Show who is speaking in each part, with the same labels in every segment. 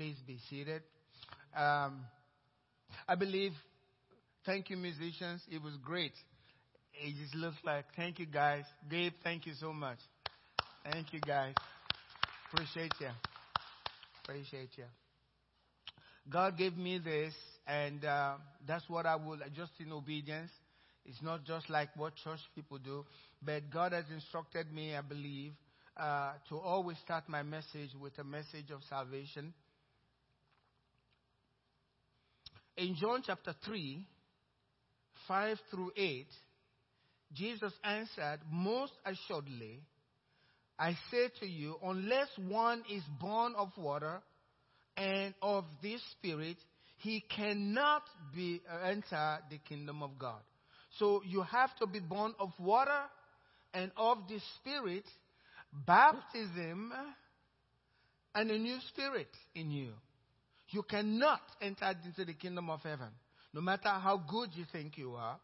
Speaker 1: Please be seated. Um, I believe, thank you, musicians. It was great. It just looks like, thank you, guys. Gabe, thank you so much. Thank you, guys. Appreciate you. Appreciate you. God gave me this, and uh, that's what I will, just in obedience. It's not just like what church people do, but God has instructed me, I believe, uh, to always start my message with a message of salvation. In John chapter 3, 5 through 8, Jesus answered, Most assuredly, I say to you, unless one is born of water and of this spirit, he cannot be uh, enter the kingdom of God. So you have to be born of water and of the spirit, baptism and a new spirit in you. You cannot enter into the kingdom of heaven, no matter how good you think you are.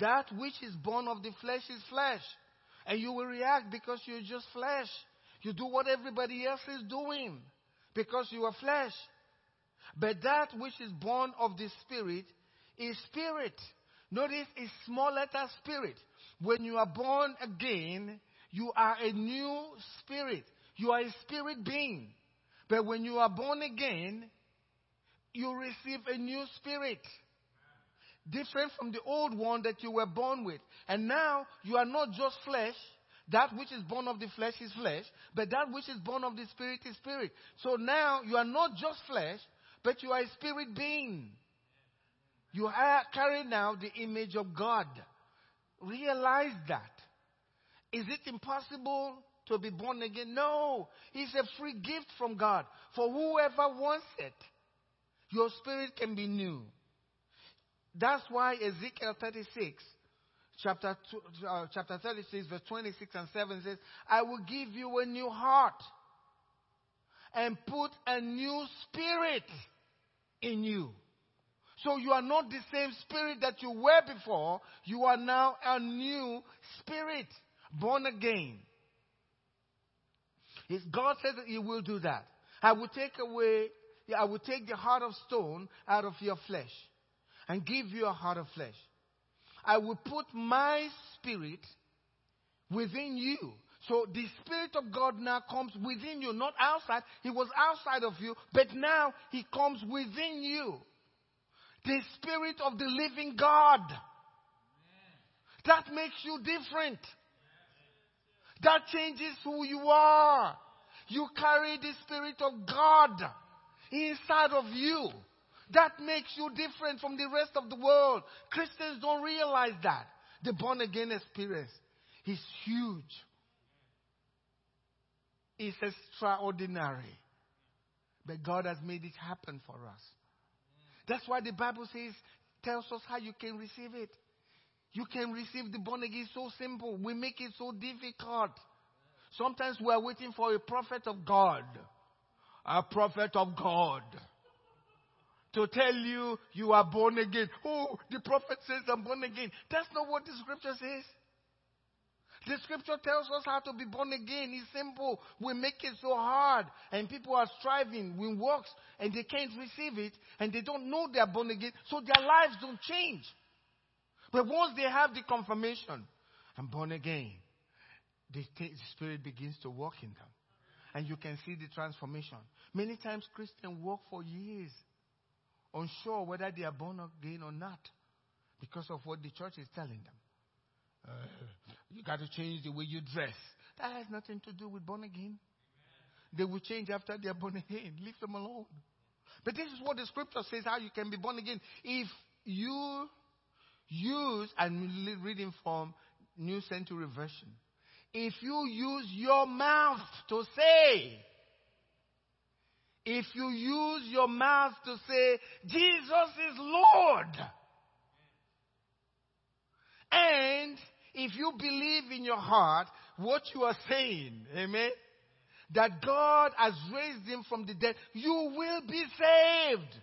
Speaker 1: That which is born of the flesh is flesh. And you will react because you're just flesh. You do what everybody else is doing because you are flesh. But that which is born of the Spirit is spirit. Notice it's small letter spirit. When you are born again, you are a new spirit. You are a spirit being. But when you are born again, you receive a new spirit. Different from the old one that you were born with. And now you are not just flesh. That which is born of the flesh is flesh, but that which is born of the spirit is spirit. So now you are not just flesh, but you are a spirit being. You are carrying now the image of God. Realize that. Is it impossible to be born again? No. It's a free gift from God. For whoever wants it, your spirit can be new. That's why Ezekiel 36, chapter, two, uh, chapter 36, verse 26 and 7 says, I will give you a new heart and put a new spirit in you. So you are not the same spirit that you were before. You are now a new spirit, born again. God says that He will do that. I will take away, I will take the heart of stone out of your flesh and give you a heart of flesh. I will put my spirit within you. So the Spirit of God now comes within you, not outside. He was outside of you, but now He comes within you. The Spirit of the living God. That makes you different. That changes who you are. You carry the Spirit of God inside of you. That makes you different from the rest of the world. Christians don't realize that. The born again experience is huge. It's extraordinary. But God has made it happen for us. That's why the Bible says, tells us how you can receive it. You can receive the born again so simple. We make it so difficult. Sometimes we are waiting for a prophet of God. A prophet of God to tell you you are born again. Oh, the prophet says I'm born again. That's not what the scripture says. The scripture tells us how to be born again. It's simple. We make it so hard, and people are striving with works, and they can't receive it, and they don't know they're born again, so their lives don't change. But once they have the confirmation, I'm born again, the, the Spirit begins to work in them. And you can see the transformation. Many times Christians walk for years unsure whether they are born again or not because of what the church is telling them. Uh, you got to change the way you dress. That has nothing to do with born again. They will change after they are born again. Leave them alone. But this is what the scripture says how you can be born again. If you use, I'm reading from New Century Version. If you use your mouth to say, if you use your mouth to say, Jesus is Lord, and if you believe in your heart what you are saying, amen, that God has raised him from the dead, you will be saved.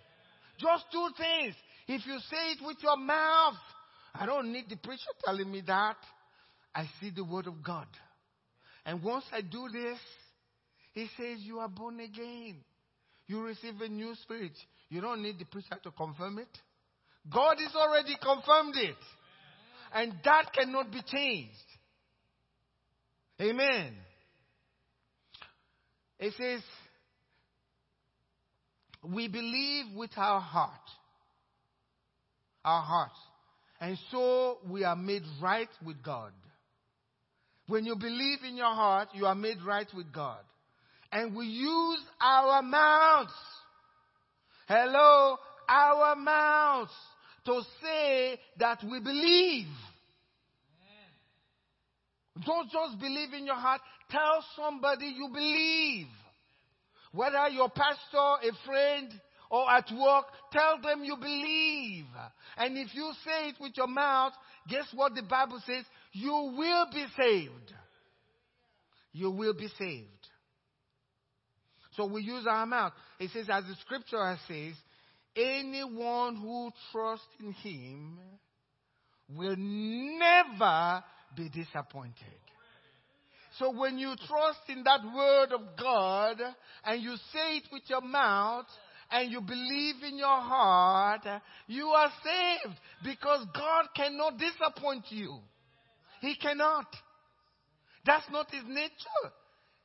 Speaker 1: Just two things. If you say it with your mouth, I don't need the preacher telling me that. I see the word of God. And once I do this, he says, You are born again. you receive a new spirit. You don't need the preacher to confirm it. God has already confirmed it. And that cannot be changed. Amen. It says, we believe with our heart. Our heart. And so we are made right with God. When you believe in your heart, you are made right with God. And we use our mouths. Hello, our mouths to say that we believe. Don't just believe in your heart. Tell somebody you believe. Whether your pastor, a friend, or at work, tell them you believe. And if you say it with your mouth, guess what the Bible says? You will be saved. You will be saved. So we use our mouth. It says, as the scripture says, anyone who trusts in him will never be disappointed. So when you trust in that word of God and you say it with your mouth and you believe in your heart, you are saved because God cannot disappoint you. He cannot. That's not his nature.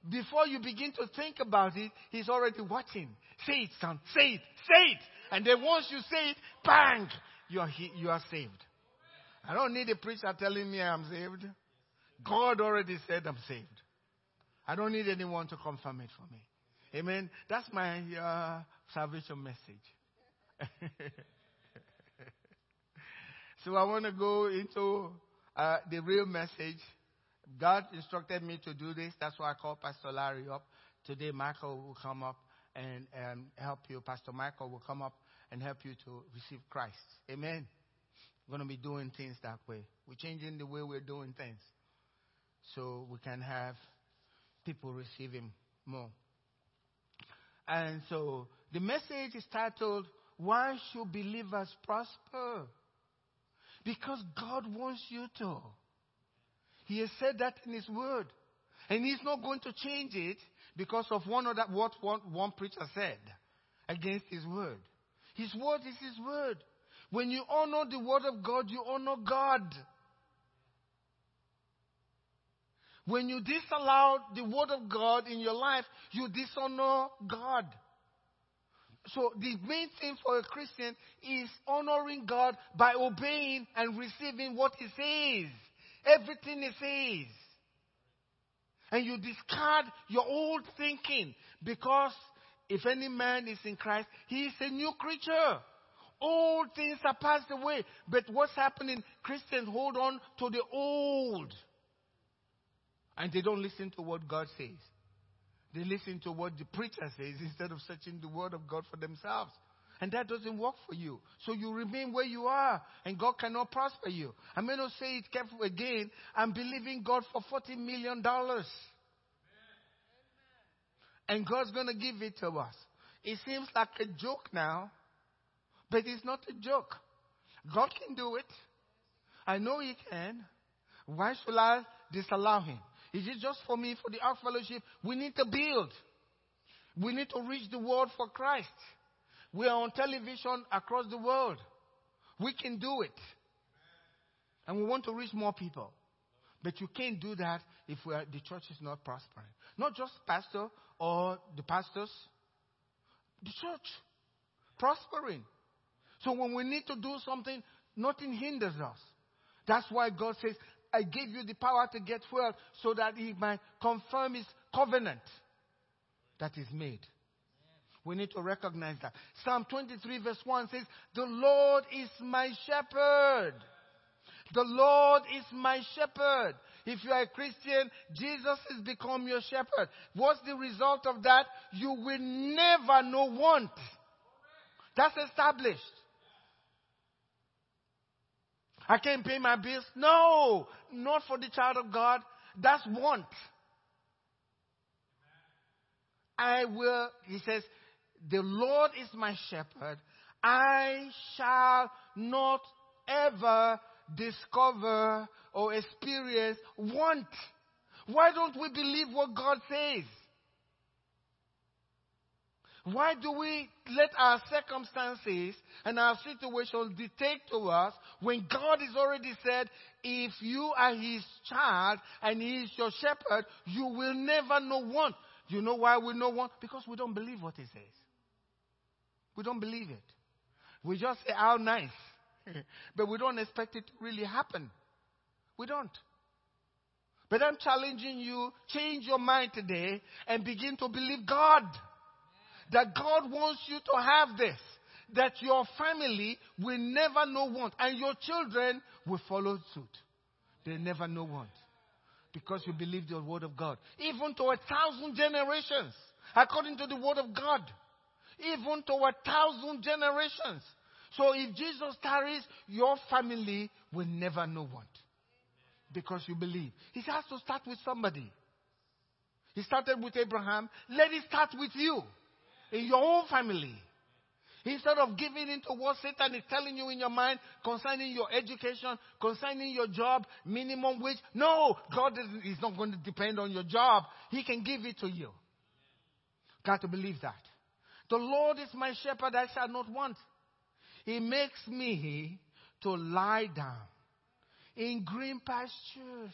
Speaker 1: Before you begin to think about it, he's already watching. Say it, son. Say it. Say it. And then once you say it, bang, you are, you are saved. I don't need a preacher telling me I'm saved. God already said I'm saved. I don't need anyone to confirm it for me. Amen. That's my uh, salvation message. so I want to go into uh, the real message. God instructed me to do this. That's why I called Pastor Larry up. Today, Michael will come up and help you. Pastor Michael will come up and help you to receive Christ. Amen. We're going to be doing things that way. We're changing the way we're doing things so we can have people receive Him more. And so the message is titled, Why Should Believers Prosper? Because God wants you to. He has said that in His Word. And He's not going to change it because of one of that what one, one preacher said against His Word. His Word is His Word. When you honor the Word of God, you honor God. When you disallow the Word of God in your life, you dishonor God. So the main thing for a Christian is honoring God by obeying and receiving what He says. Everything He says. And you discard your old thinking because if any man is in Christ, he is a new creature. Old things are passed away. But what's happening? Christians hold on to the old. And they don't listen to what God says. They listen to what the preacher says instead of searching the word of God for themselves. And that doesn't work for you. So you remain where you are, and God cannot prosper you. I'm going to say it careful again. I'm believing God for $40 million. And God's going to give it to us. It seems like a joke now, but it's not a joke. God can do it. I know He can. Why should I disallow Him? Is it just for me, for the Ark Fellowship? We need to build. We need to reach the world for Christ. We are on television across the world. We can do it. And we want to reach more people. But you can't do that if are, the church is not prospering. Not just pastor or the pastors, the church prospering. So when we need to do something, nothing hinders us. That's why God says, I gave you the power to get wealth so that he might confirm his covenant that is made. We need to recognize that. Psalm 23 verse 1 says, The Lord is my shepherd. The Lord is my shepherd. If you are a Christian, Jesus has become your shepherd. What's the result of that? You will never know want. That's established. I can't pay my bills. No, not for the child of God. That's want. I will, he says, the Lord is my shepherd. I shall not ever discover or experience want. Why don't we believe what God says? Why do we let our circumstances and our situations dictate to us when God has already said, if you are His child and He is your shepherd, you will never know want? You know why we know want? Because we don't believe what He says. We don't believe it. We just say, how nice. but we don't expect it to really happen. We don't. But I'm challenging you, change your mind today and begin to believe God. That God wants you to have this. That your family will never know want. And your children will follow suit. They never know want. Because you believe the word of God. Even to a thousand generations. According to the word of God. Even to a thousand generations. So if Jesus tarries, your family will never know want because you believe. He has to start with somebody. He started with Abraham. Let it start with you in your own family. Instead of giving in to what Satan is telling you in your mind concerning your education, concerning your job, minimum wage. No, God is not going to depend on your job. He can give it to you. Got to believe that. The Lord is my shepherd, I shall not want. He makes me to lie down in green pastures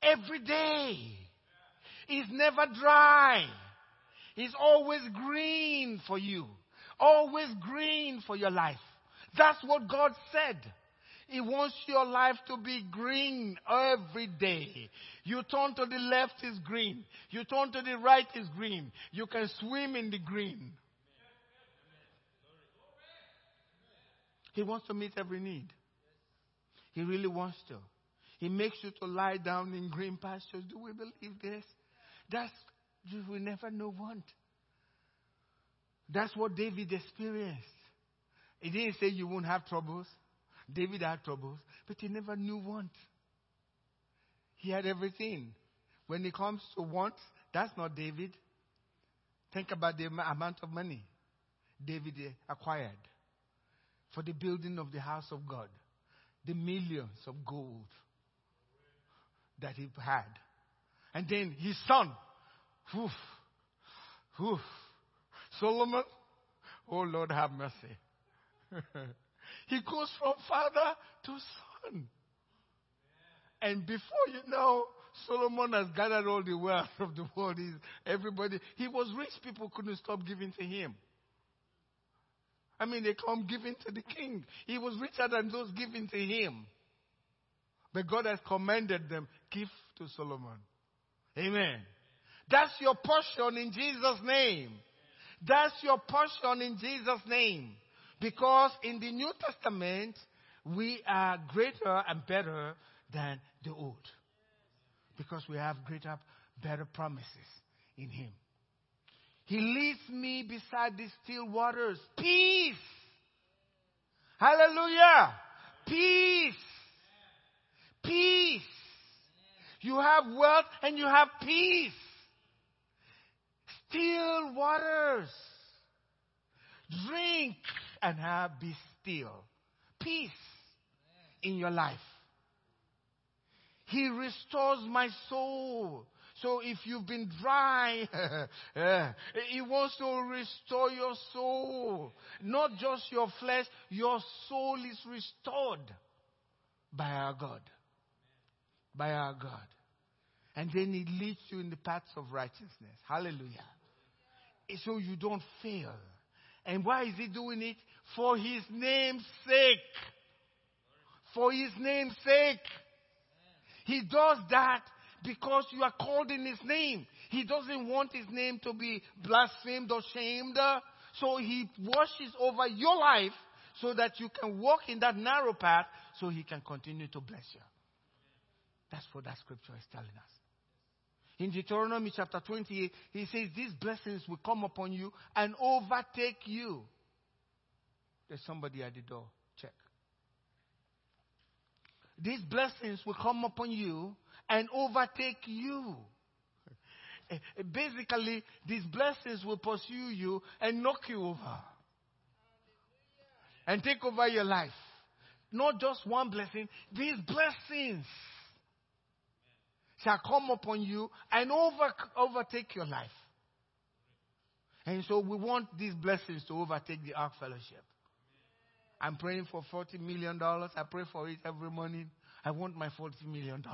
Speaker 1: every day. It's never dry. It's always green for you. Always green for your life. That's what God said. He wants your life to be green every day. You turn to the left is green. You turn to the right is green. You can swim in the green. He wants to meet every need. He really wants to. He makes you to lie down in green pastures. Do we believe this? That's you will never know want. That's what David experienced. He didn't say you won't have troubles. David had troubles, but he never knew want. He had everything. When it comes to want, that's not David. Think about the amount of money David eh, acquired for the building of the house of God the millions of gold that he had. And then his son, whew, whew, Solomon, oh Lord have mercy. he goes from father to son. And before you know, Solomon has gathered all the wealth of the world. He's, everybody, he was rich. People couldn't stop giving to him. I mean, they come giving to the king. He was richer than those giving to him. But God has commanded them, give to Solomon. Amen. That's your portion in Jesus' name. That's your portion in Jesus' name. Because in the New Testament, we are greater and better than the old. Because we have greater, better promises in Him. He leads me beside the still waters. Peace. Hallelujah. Peace. Peace. You have wealth and you have peace. Still waters. Drink and have be still. Peace in your life. He restores my soul. So if you've been dry, eh, He wants to restore your soul. Not just your flesh, your soul is restored by our God. By our God. And then He leads you in the paths of righteousness. Hallelujah. So you don't fail. And why is He doing it? For His name's sake. For His name's sake. He does that because you are called in His name. He doesn't want His name to be blasphemed or shamed. So He washes over your life so that you can walk in that narrow path so He can continue to bless you. That's what that scripture is telling us. In Deuteronomy chapter 28, he says, These blessings will come upon you and overtake you. There's somebody at the door. Check. These blessings will come upon you and overtake you. Basically, these blessings will pursue you and knock you over. And take over your life. Not just one blessing, these blessings shall come upon you and over, overtake your life. And so we want these blessings to overtake the Ark Fellowship. I'm praying for $40 million. I pray for it every morning. I want my $40 million.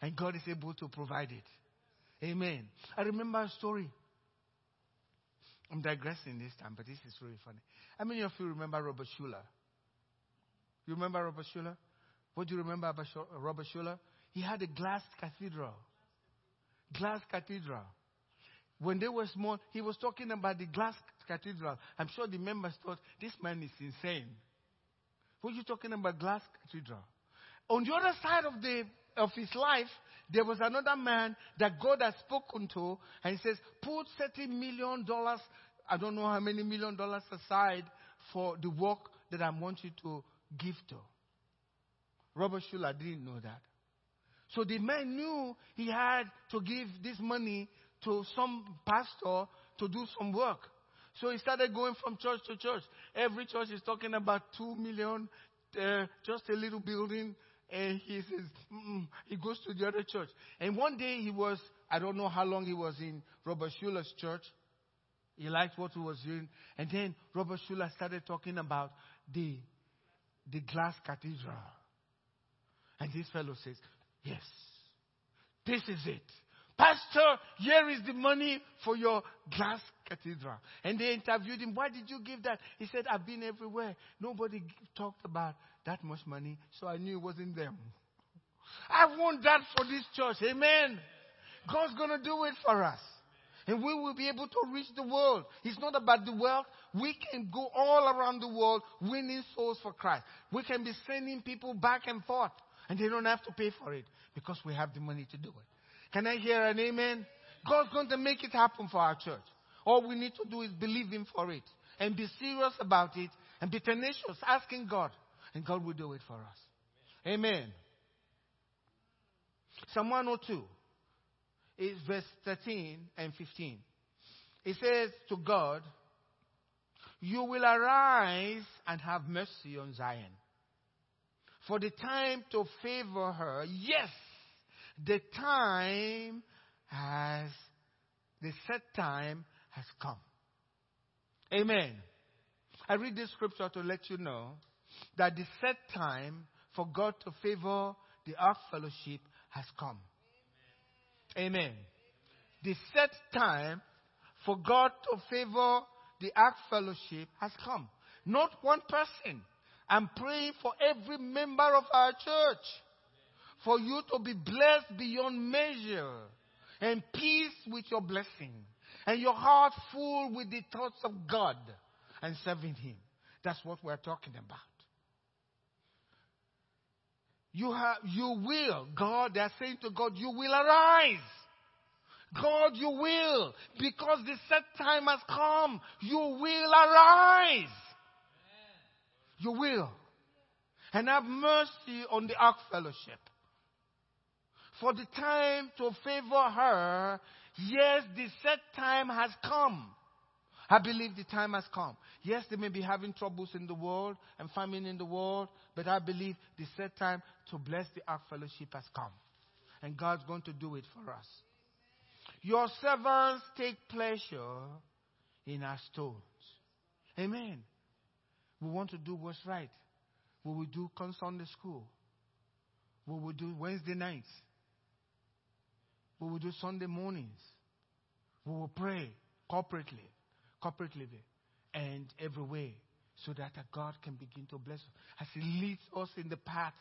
Speaker 1: And God is able to provide it. Amen. I remember a story. I'm digressing this time, but this is really funny. How many of you remember Robert Schuller? You remember Robert Schuller? What do you remember about Robert Schuller? He had a glass cathedral. Glass cathedral. When they were small, he was talking about the glass cathedral. I'm sure the members thought, this man is insane. What are you talking about, glass cathedral? On the other side of, the, of his life, there was another man that God had spoken to, and he says, put $30 million, I don't know how many million dollars aside for the work that I want you to give to. Robert Schuller didn't know that. So the man knew he had to give this money to some pastor to do some work. So he started going from church to church. Every church is talking about two million, uh, just a little building. And he says, Mm-mm. he goes to the other church. And one day he was, I don't know how long he was in Robert Schuller's church. He liked what he was doing. And then Robert Schuller started talking about the, the glass cathedral. And this fellow says, Yes, this is it. Pastor, here is the money for your glass cathedral. And they interviewed him. Why did you give that? He said, I've been everywhere. Nobody talked about that much money, so I knew it wasn't them. I want that for this church. Amen. God's going to do it for us. And we will be able to reach the world. It's not about the wealth. We can go all around the world winning souls for Christ. We can be sending people back and forth. And they don't have to pay for it because we have the money to do it. Can I hear an amen? God's going to make it happen for our church. All we need to do is believe Him for it and be serious about it and be tenacious, asking God, and God will do it for us. Amen. Psalm 102 is verse 13 and 15. It says to God, You will arise and have mercy on Zion. For the time to favor her, yes, the time has, the set time has come. Amen. I read this scripture to let you know that the set time for God to favor the Ark Fellowship has come. Amen. The set time for God to favor the Ark Fellowship has come. Not one person. I'm praying for every member of our church for you to be blessed beyond measure and peace with your blessing and your heart full with the thoughts of God and serving Him. That's what we're talking about. You have, you will, God, they're saying to God, you will arise. God, you will, because the set time has come. You will arise. You will. And have mercy on the Ark Fellowship for the time to favor her. Yes, the set time has come. I believe the time has come. Yes, they may be having troubles in the world and famine in the world, but I believe the set time to bless the Ark Fellowship has come. And God's going to do it for us. Your servants take pleasure in our stones. Amen. We want to do what's right. We will do Sunday school. We will do Wednesday nights. We will do Sunday mornings. We will pray corporately, corporately, and every way so that God can begin to bless us as He leads us in the paths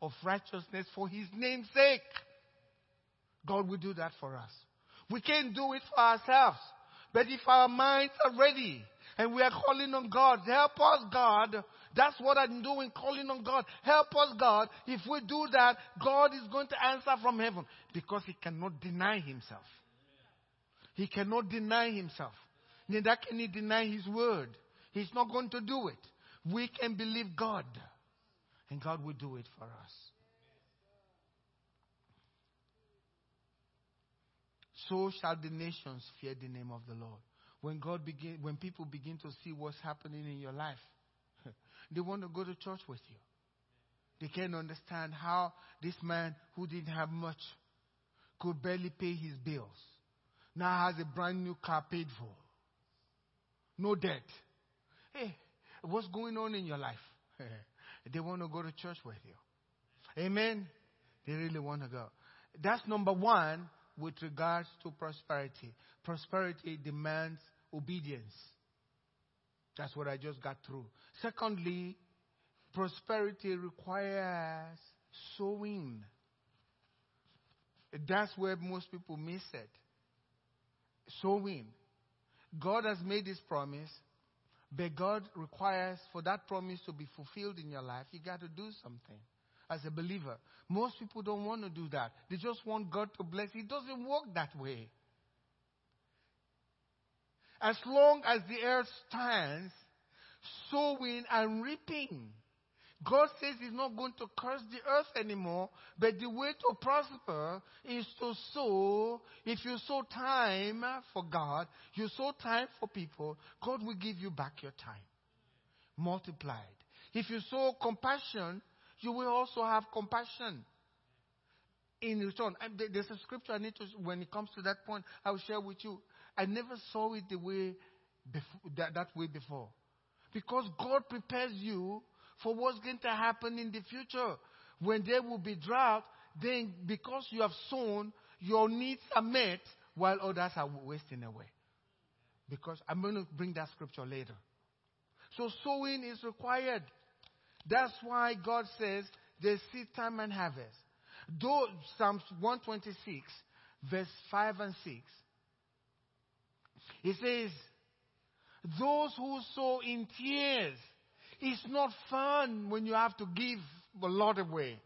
Speaker 1: of righteousness for His name's sake. God will do that for us. We can't do it for ourselves. But if our minds are ready and we are calling on God, help us, God. That's what I'm doing, calling on God. Help us, God. If we do that, God is going to answer from heaven because He cannot deny Himself. He cannot deny Himself. Neither can He deny His word. He's not going to do it. We can believe God, and God will do it for us. So shall the nations fear the name of the Lord. When God begin, when people begin to see what's happening in your life, they want to go to church with you. They can't understand how this man who didn't have much could barely pay his bills now has a brand new car paid for. no debt. Hey, what's going on in your life? they want to go to church with you. Amen. They really want to go. That's number one with regards to prosperity. Prosperity demands obedience. That's what I just got through. Secondly, prosperity requires sowing. That's where most people miss it. Sowing. God has made this promise, but God requires for that promise to be fulfilled in your life, you got to do something as a believer. Most people don't want to do that. They just want God to bless. It doesn't work that way. As long as the earth stands, sowing and reaping. God says He's not going to curse the earth anymore, but the way to prosper is to sow. If you sow time for God, you sow time for people, God will give you back your time multiplied. If you sow compassion, you will also have compassion in return. There's a scripture I need to, when it comes to that point, I will share with you. I never saw it the way that, that way before. Because God prepares you for what's going to happen in the future. When there will be drought, then because you have sown, your needs are met while others are wasting away. Because I'm going to bring that scripture later. So sowing is required. That's why God says there's seed time and harvest. Though Psalms 126, verse 5 and 6, it says, Those who sow in tears it's not fun when you have to give a lot away.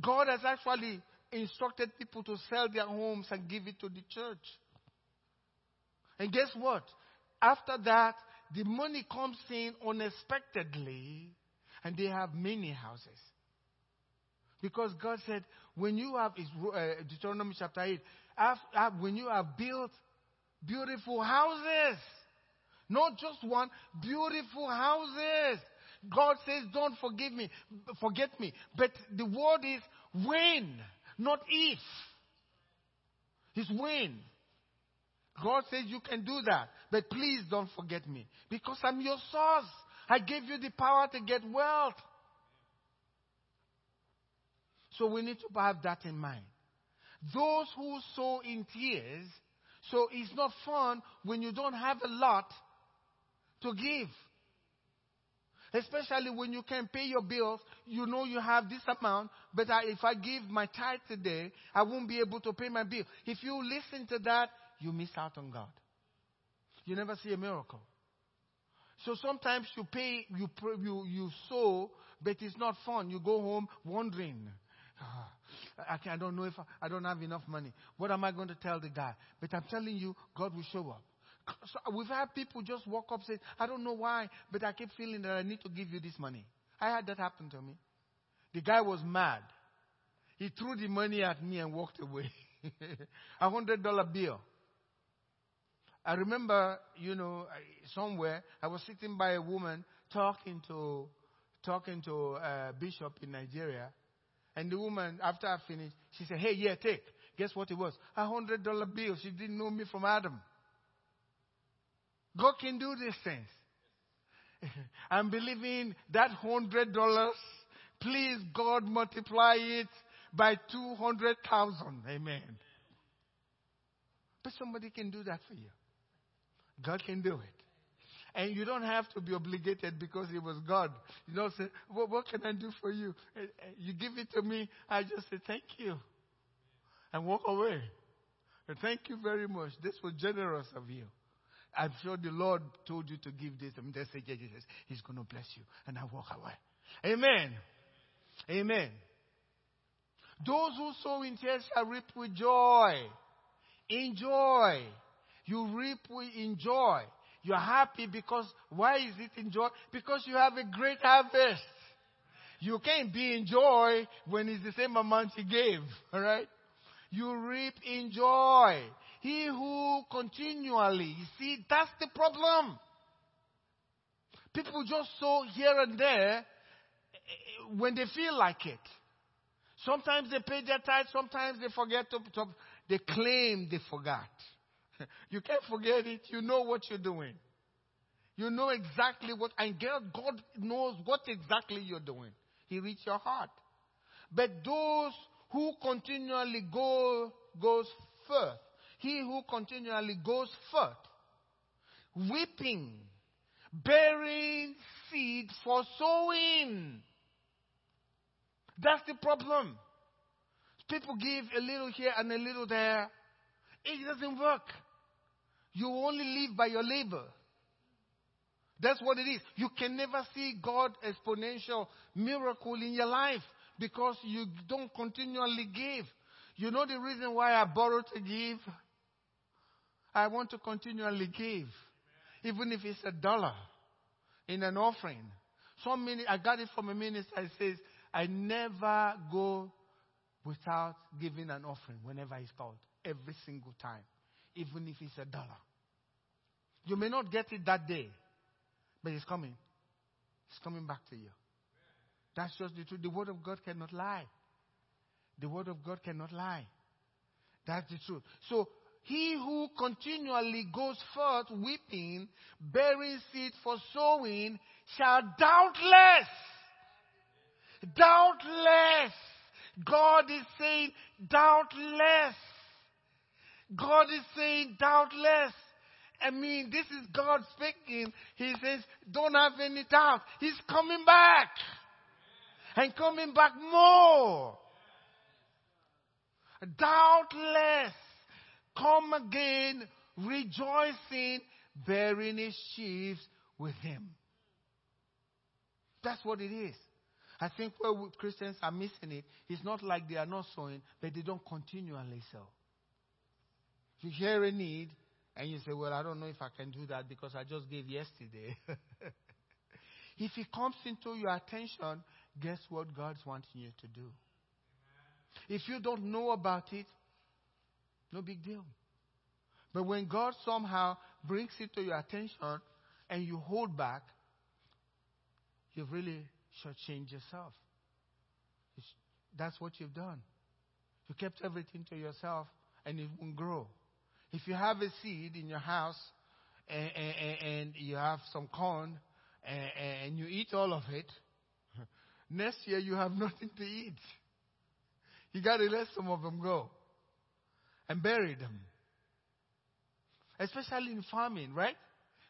Speaker 1: God has actually instructed people to sell their homes and give it to the church. And guess what? After that, the money comes in unexpectedly, and they have many houses. Because God said, when you have, uh, Deuteronomy chapter 8, when you have built beautiful houses, not just one, beautiful houses. God says, don't forgive me, forget me. But the word is when, not if. It's when. God says you can do that, but please don't forget me because I'm your source. I gave you the power to get wealth. So we need to have that in mind. Those who sow in tears, so it's not fun when you don't have a lot to give. Especially when you can pay your bills, you know you have this amount, but I, if I give my tithe today, I won't be able to pay my bill. If you listen to that, you miss out on God. You never see a miracle. So sometimes you pay, you, you, you sow, but it's not fun. You go home wondering. Ah, I, I don't know if I, I don't have enough money. What am I going to tell the guy? But I'm telling you, God will show up. So we've had people just walk up saying, I don't know why, but I keep feeling that I need to give you this money. I had that happen to me. The guy was mad. He threw the money at me and walked away. a hundred dollar bill. I remember, you know, somewhere I was sitting by a woman talking to talking to a bishop in Nigeria, and the woman, after I finished, she said, "Hey, yeah, take." Guess what it was? A hundred dollar bill. She didn't know me from Adam. God can do these things. I'm believing that hundred dollars, please God multiply it by 200,000. Amen. But somebody can do that for you. God can do it. And you don't have to be obligated because it was God. You don't say, well, what can I do for you? Eh, eh, you give it to me, I just say, thank you. And walk away. And thank you very much. This was generous of you. I'm sure the Lord told you to give this. And they say, Jesus, He's going to bless you. And I walk away. Amen. Amen. Those who sow in tears shall reap with joy. Enjoy. You reap with enjoy. You're happy because, why is it enjoy? Because you have a great harvest. You can't be in joy when it's the same amount you gave. Alright? You reap in joy. He who continually, you see, that's the problem. People just sow here and there eh, when they feel like it. Sometimes they pay their tithe, sometimes they forget to, to they claim they forgot. you can't forget it. You know what you're doing. You know exactly what, and God knows what exactly you're doing. He reads your heart. But those who continually go, goes first, he who continually goes first, weeping, bearing seed for sowing. That's the problem. People give a little here and a little there. It doesn't work. You only live by your labor. That's what it is. You can never see God exponential miracle in your life because you don't continually give. You know the reason why I borrow to give? I want to continually give. Even if it's a dollar in an offering. Some minute, I got it from a minister. He says, I never go without giving an offering whenever he's called. Every single time. Even if it's a dollar. You may not get it that day, but it's coming. It's coming back to you. That's just the truth. The Word of God cannot lie. The Word of God cannot lie. That's the truth. So, he who continually goes forth weeping, bearing seed for sowing, shall doubtless, doubtless, God is saying doubtless. God is saying doubtless. I mean, this is God speaking. He says, don't have any doubt. He's coming back. And coming back more. Doubtless. Come again, rejoicing, bearing his sheaves with him. That's what it is. I think where Christians are missing it, it's not like they are not sowing, but they don't continually sow. You hear a need, and you say, Well, I don't know if I can do that because I just gave yesterday. if it comes into your attention, guess what God's wanting you to do? If you don't know about it, no big deal. But when God somehow brings it to your attention and you hold back, you've really shortchanged yourself. That's what you've done. You kept everything to yourself and it won't grow. If you have a seed in your house and, and, and you have some corn and, and you eat all of it, next year you have nothing to eat. You got to let some of them go and bury them. Especially in farming, right?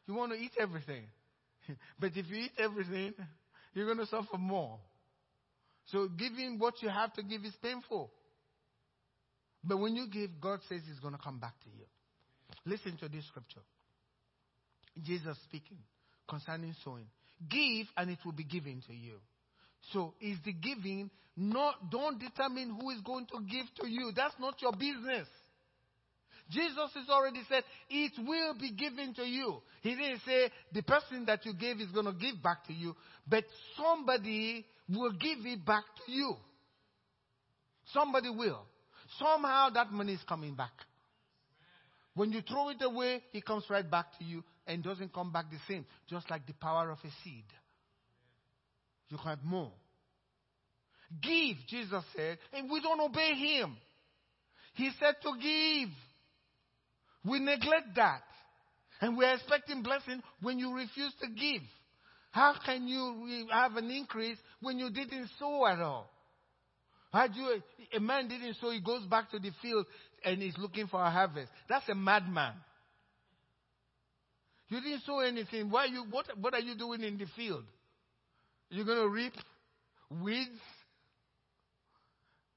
Speaker 1: You want to eat everything. but if you eat everything, you're going to suffer more. So giving what you have to give is painful. But when you give, God says He's going to come back to you. Listen to this scripture. Jesus speaking concerning sowing. Give and it will be given to you. So is the giving not don't determine who is going to give to you. That's not your business. Jesus has already said it will be given to you. He didn't say the person that you gave is going to give back to you, but somebody will give it back to you. Somebody will. Somehow that money is coming back. When you throw it away, it comes right back to you and doesn't come back the same, just like the power of a seed. You have more. Give, Jesus said, and we don't obey him. He said to give. We neglect that. And we're expecting blessing when you refuse to give. How can you have an increase when you didn't sow at all? Had you, a man didn't sow, he goes back to the field and he's looking for a harvest. That's a madman. You didn't sow anything. Why you, what, what are you doing in the field? You're going to reap weeds?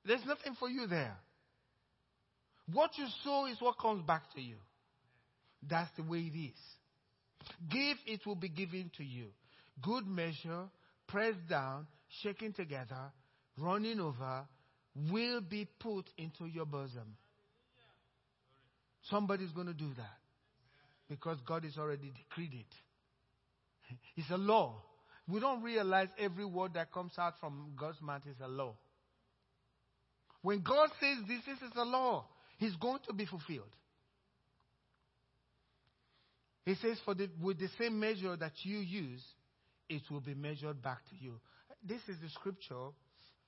Speaker 1: There's nothing for you there. What you sow is what comes back to you. That's the way it is. Give, it will be given to you. Good measure, pressed down, shaken together, running over, will be put into your bosom. Somebody's going to do that because God has already decreed it. It's a law. We don't realize every word that comes out from God's mouth is a law. When God says this, this is a law, He's going to be fulfilled. He says, For the, with the same measure that you use, it will be measured back to you. This is the scripture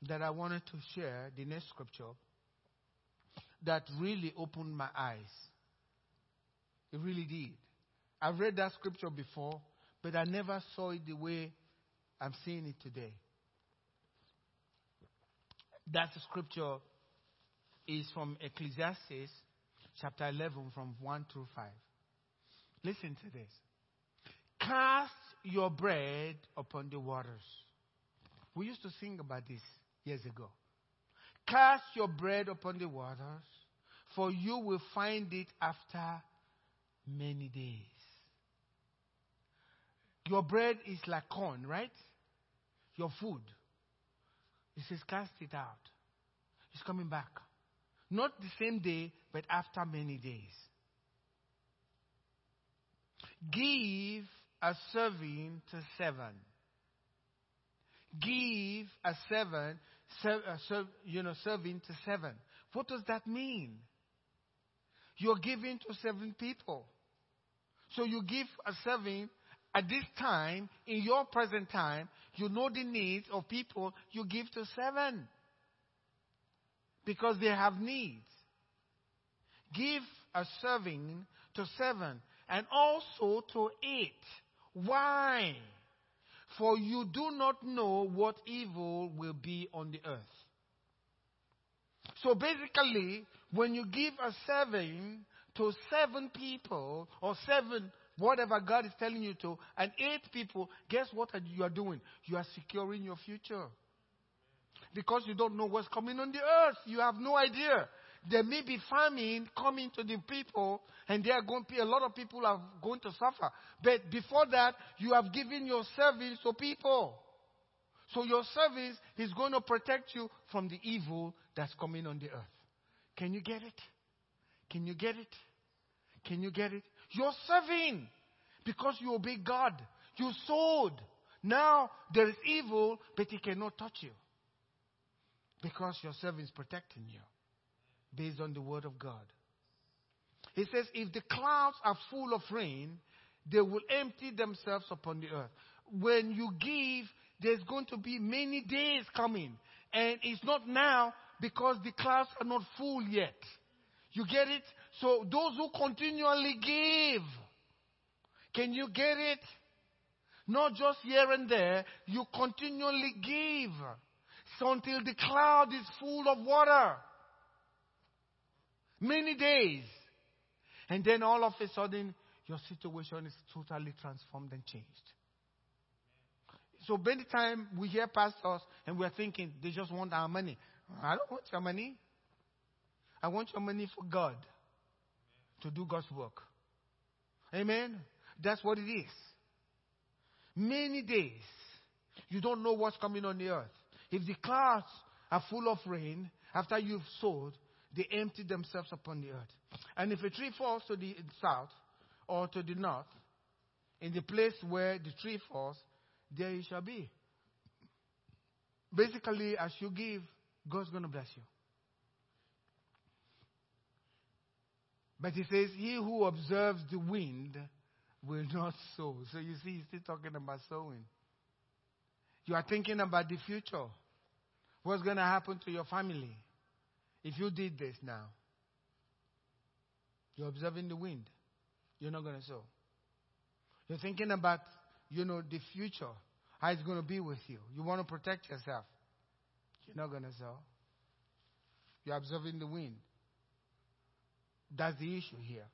Speaker 1: that I wanted to share, the next scripture, that really opened my eyes. It really did. I've read that scripture before, but I never saw it the way I'm seeing it today. That scripture is from Ecclesiastes chapter 11 from 1 through 5. Listen to this. Cast your bread upon the waters. We used to sing about this years ago. Cast your bread upon the waters, for you will find it after many days. Your bread is like corn, right? Your food. He says, cast it out. It's coming back. Not the same day, but after many days. Give a serving to seven. Give a seven, serve, uh, serve, you know, serving to seven. What does that mean? You're giving to seven people. So you give a serving at this time, in your present time, you know the needs of people, you give to seven. Because they have needs. Give a serving to seven and also to eight. Why? For you do not know what evil will be on the earth. So basically, when you give a serving to seven people or seven whatever God is telling you to, and eight people, guess what you are doing? You are securing your future. Because you don't know what's coming on the earth. You have no idea. There may be famine coming to the people, and there are going to be a lot of people are going to suffer. But before that, you have given your service to people. So your service is going to protect you from the evil that's coming on the earth. Can you get it? Can you get it? Can you get it? You're serving because you obey God. You sowed. Now there is evil, but it cannot touch you because your serving is protecting you based on the word of God. He says, if the clouds are full of rain, they will empty themselves upon the earth. When you give, there's going to be many days coming. And it's not now because the clouds are not full yet. You get it? So those who continually give, can you get it? Not just here and there, you continually give. Until the cloud is full of water. Many days. And then all of a sudden, your situation is totally transformed and changed. So many times we hear pastors and we're thinking they just want our money. I don't want your money. I want your money for God to do God's work. Amen. That's what it is. Many days you don't know what's coming on the earth. If the clouds are full of rain after you've sowed, they empty themselves upon the earth. And if a tree falls to the south or to the north, in the place where the tree falls, there it shall be. Basically, as you give, God's going to bless you. But he says, He who observes the wind will not sow. So you see, he's still talking about sowing. You are thinking about the future. What's going to happen to your family if you did this now? You're observing the wind. You're not going to sow. You're thinking about, you know, the future, how it's going to be with you. You want to protect yourself. You're not going to sow. You're observing the wind. That's the issue here.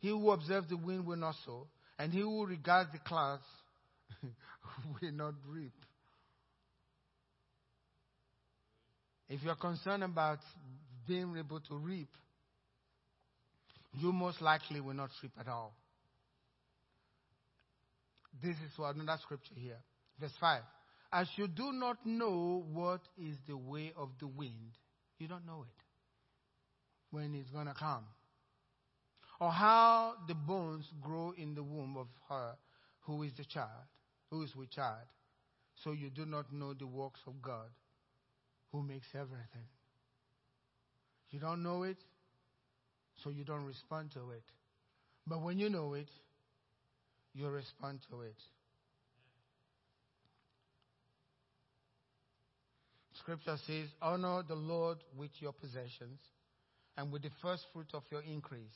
Speaker 1: He who observes the wind will not sow, and he who regards the clouds will not reap. If you're concerned about being able to reap, you most likely will not reap at all. This is another scripture here. Verse 5. As you do not know what is the way of the wind, you don't know it when it's going to come. Or how the bones grow in the womb of her who is the child, who is with child. So you do not know the works of God who makes everything. You don't know it, so you don't respond to it. But when you know it, you respond to it. Scripture says, Honor the Lord with your possessions and with the first fruit of your increase,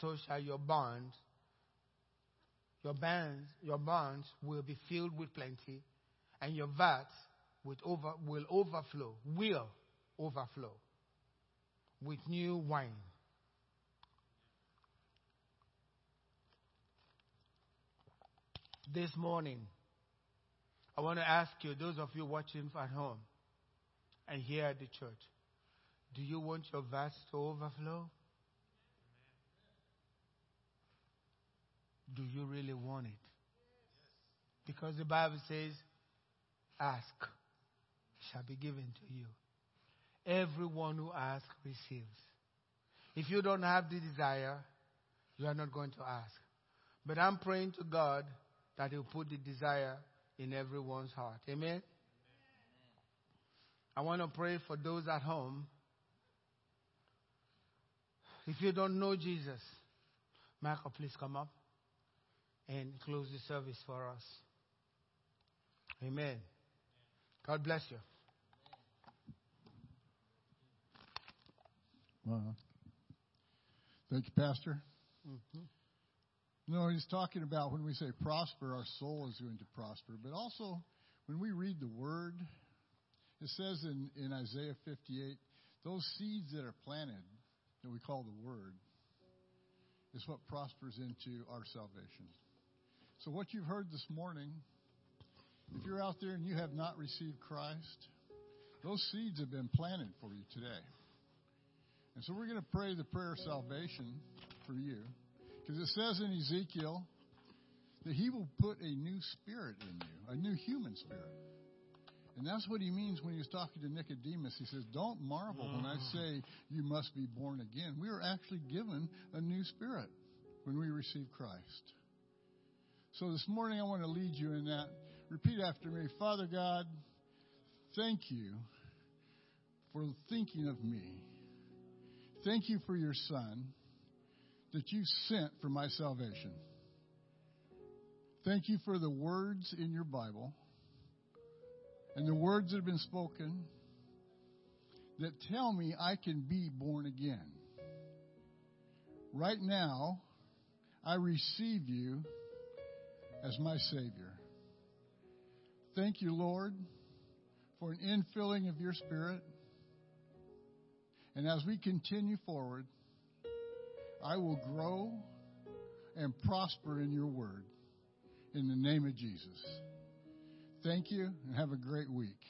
Speaker 1: so shall your barns, your barns, your barns will be filled with plenty, and your vats will, over, will overflow, will overflow with new wine. This morning, I want to ask you, those of you watching at home and here at the church, do you want your vats to overflow? Do you really want it? Because the Bible says, ask shall be given to you. Everyone who asks receives. If you don't have the desire, you are not going to ask. But I'm praying to God that He'll put the desire in everyone's heart. Amen? I want to pray for those at home. If you don't know Jesus, Michael, please come up and close the service for us. Amen. God bless you.
Speaker 2: Well, thank you, Pastor. Mm-hmm. No, he's talking about when we say prosper, our soul is going to prosper. But also, when we read the word, it says in, in Isaiah 58, those seeds that are planted, that we call the word, is what prospers into our salvation. So, what you've heard this morning, if you're out there and you have not received Christ, those seeds have been planted for you today. And so, we're going to pray the prayer of salvation for you. Because it says in Ezekiel that he will put a new spirit in you, a new human spirit. And that's what he means when he's talking to Nicodemus. He says, Don't marvel when I mm. say you must be born again. We are actually given a new spirit when we receive Christ. So this morning I want to lead you in that. Repeat after me Father God, thank you for thinking of me. Thank you for your son that you sent for my salvation. Thank you for the words in your Bible and the words that have been spoken that tell me I can be born again. Right now, I receive you as my Savior. Thank you, Lord, for an infilling of your Spirit. And as we continue forward, I will grow and prosper in your word. In the name of Jesus. Thank you and have a great week.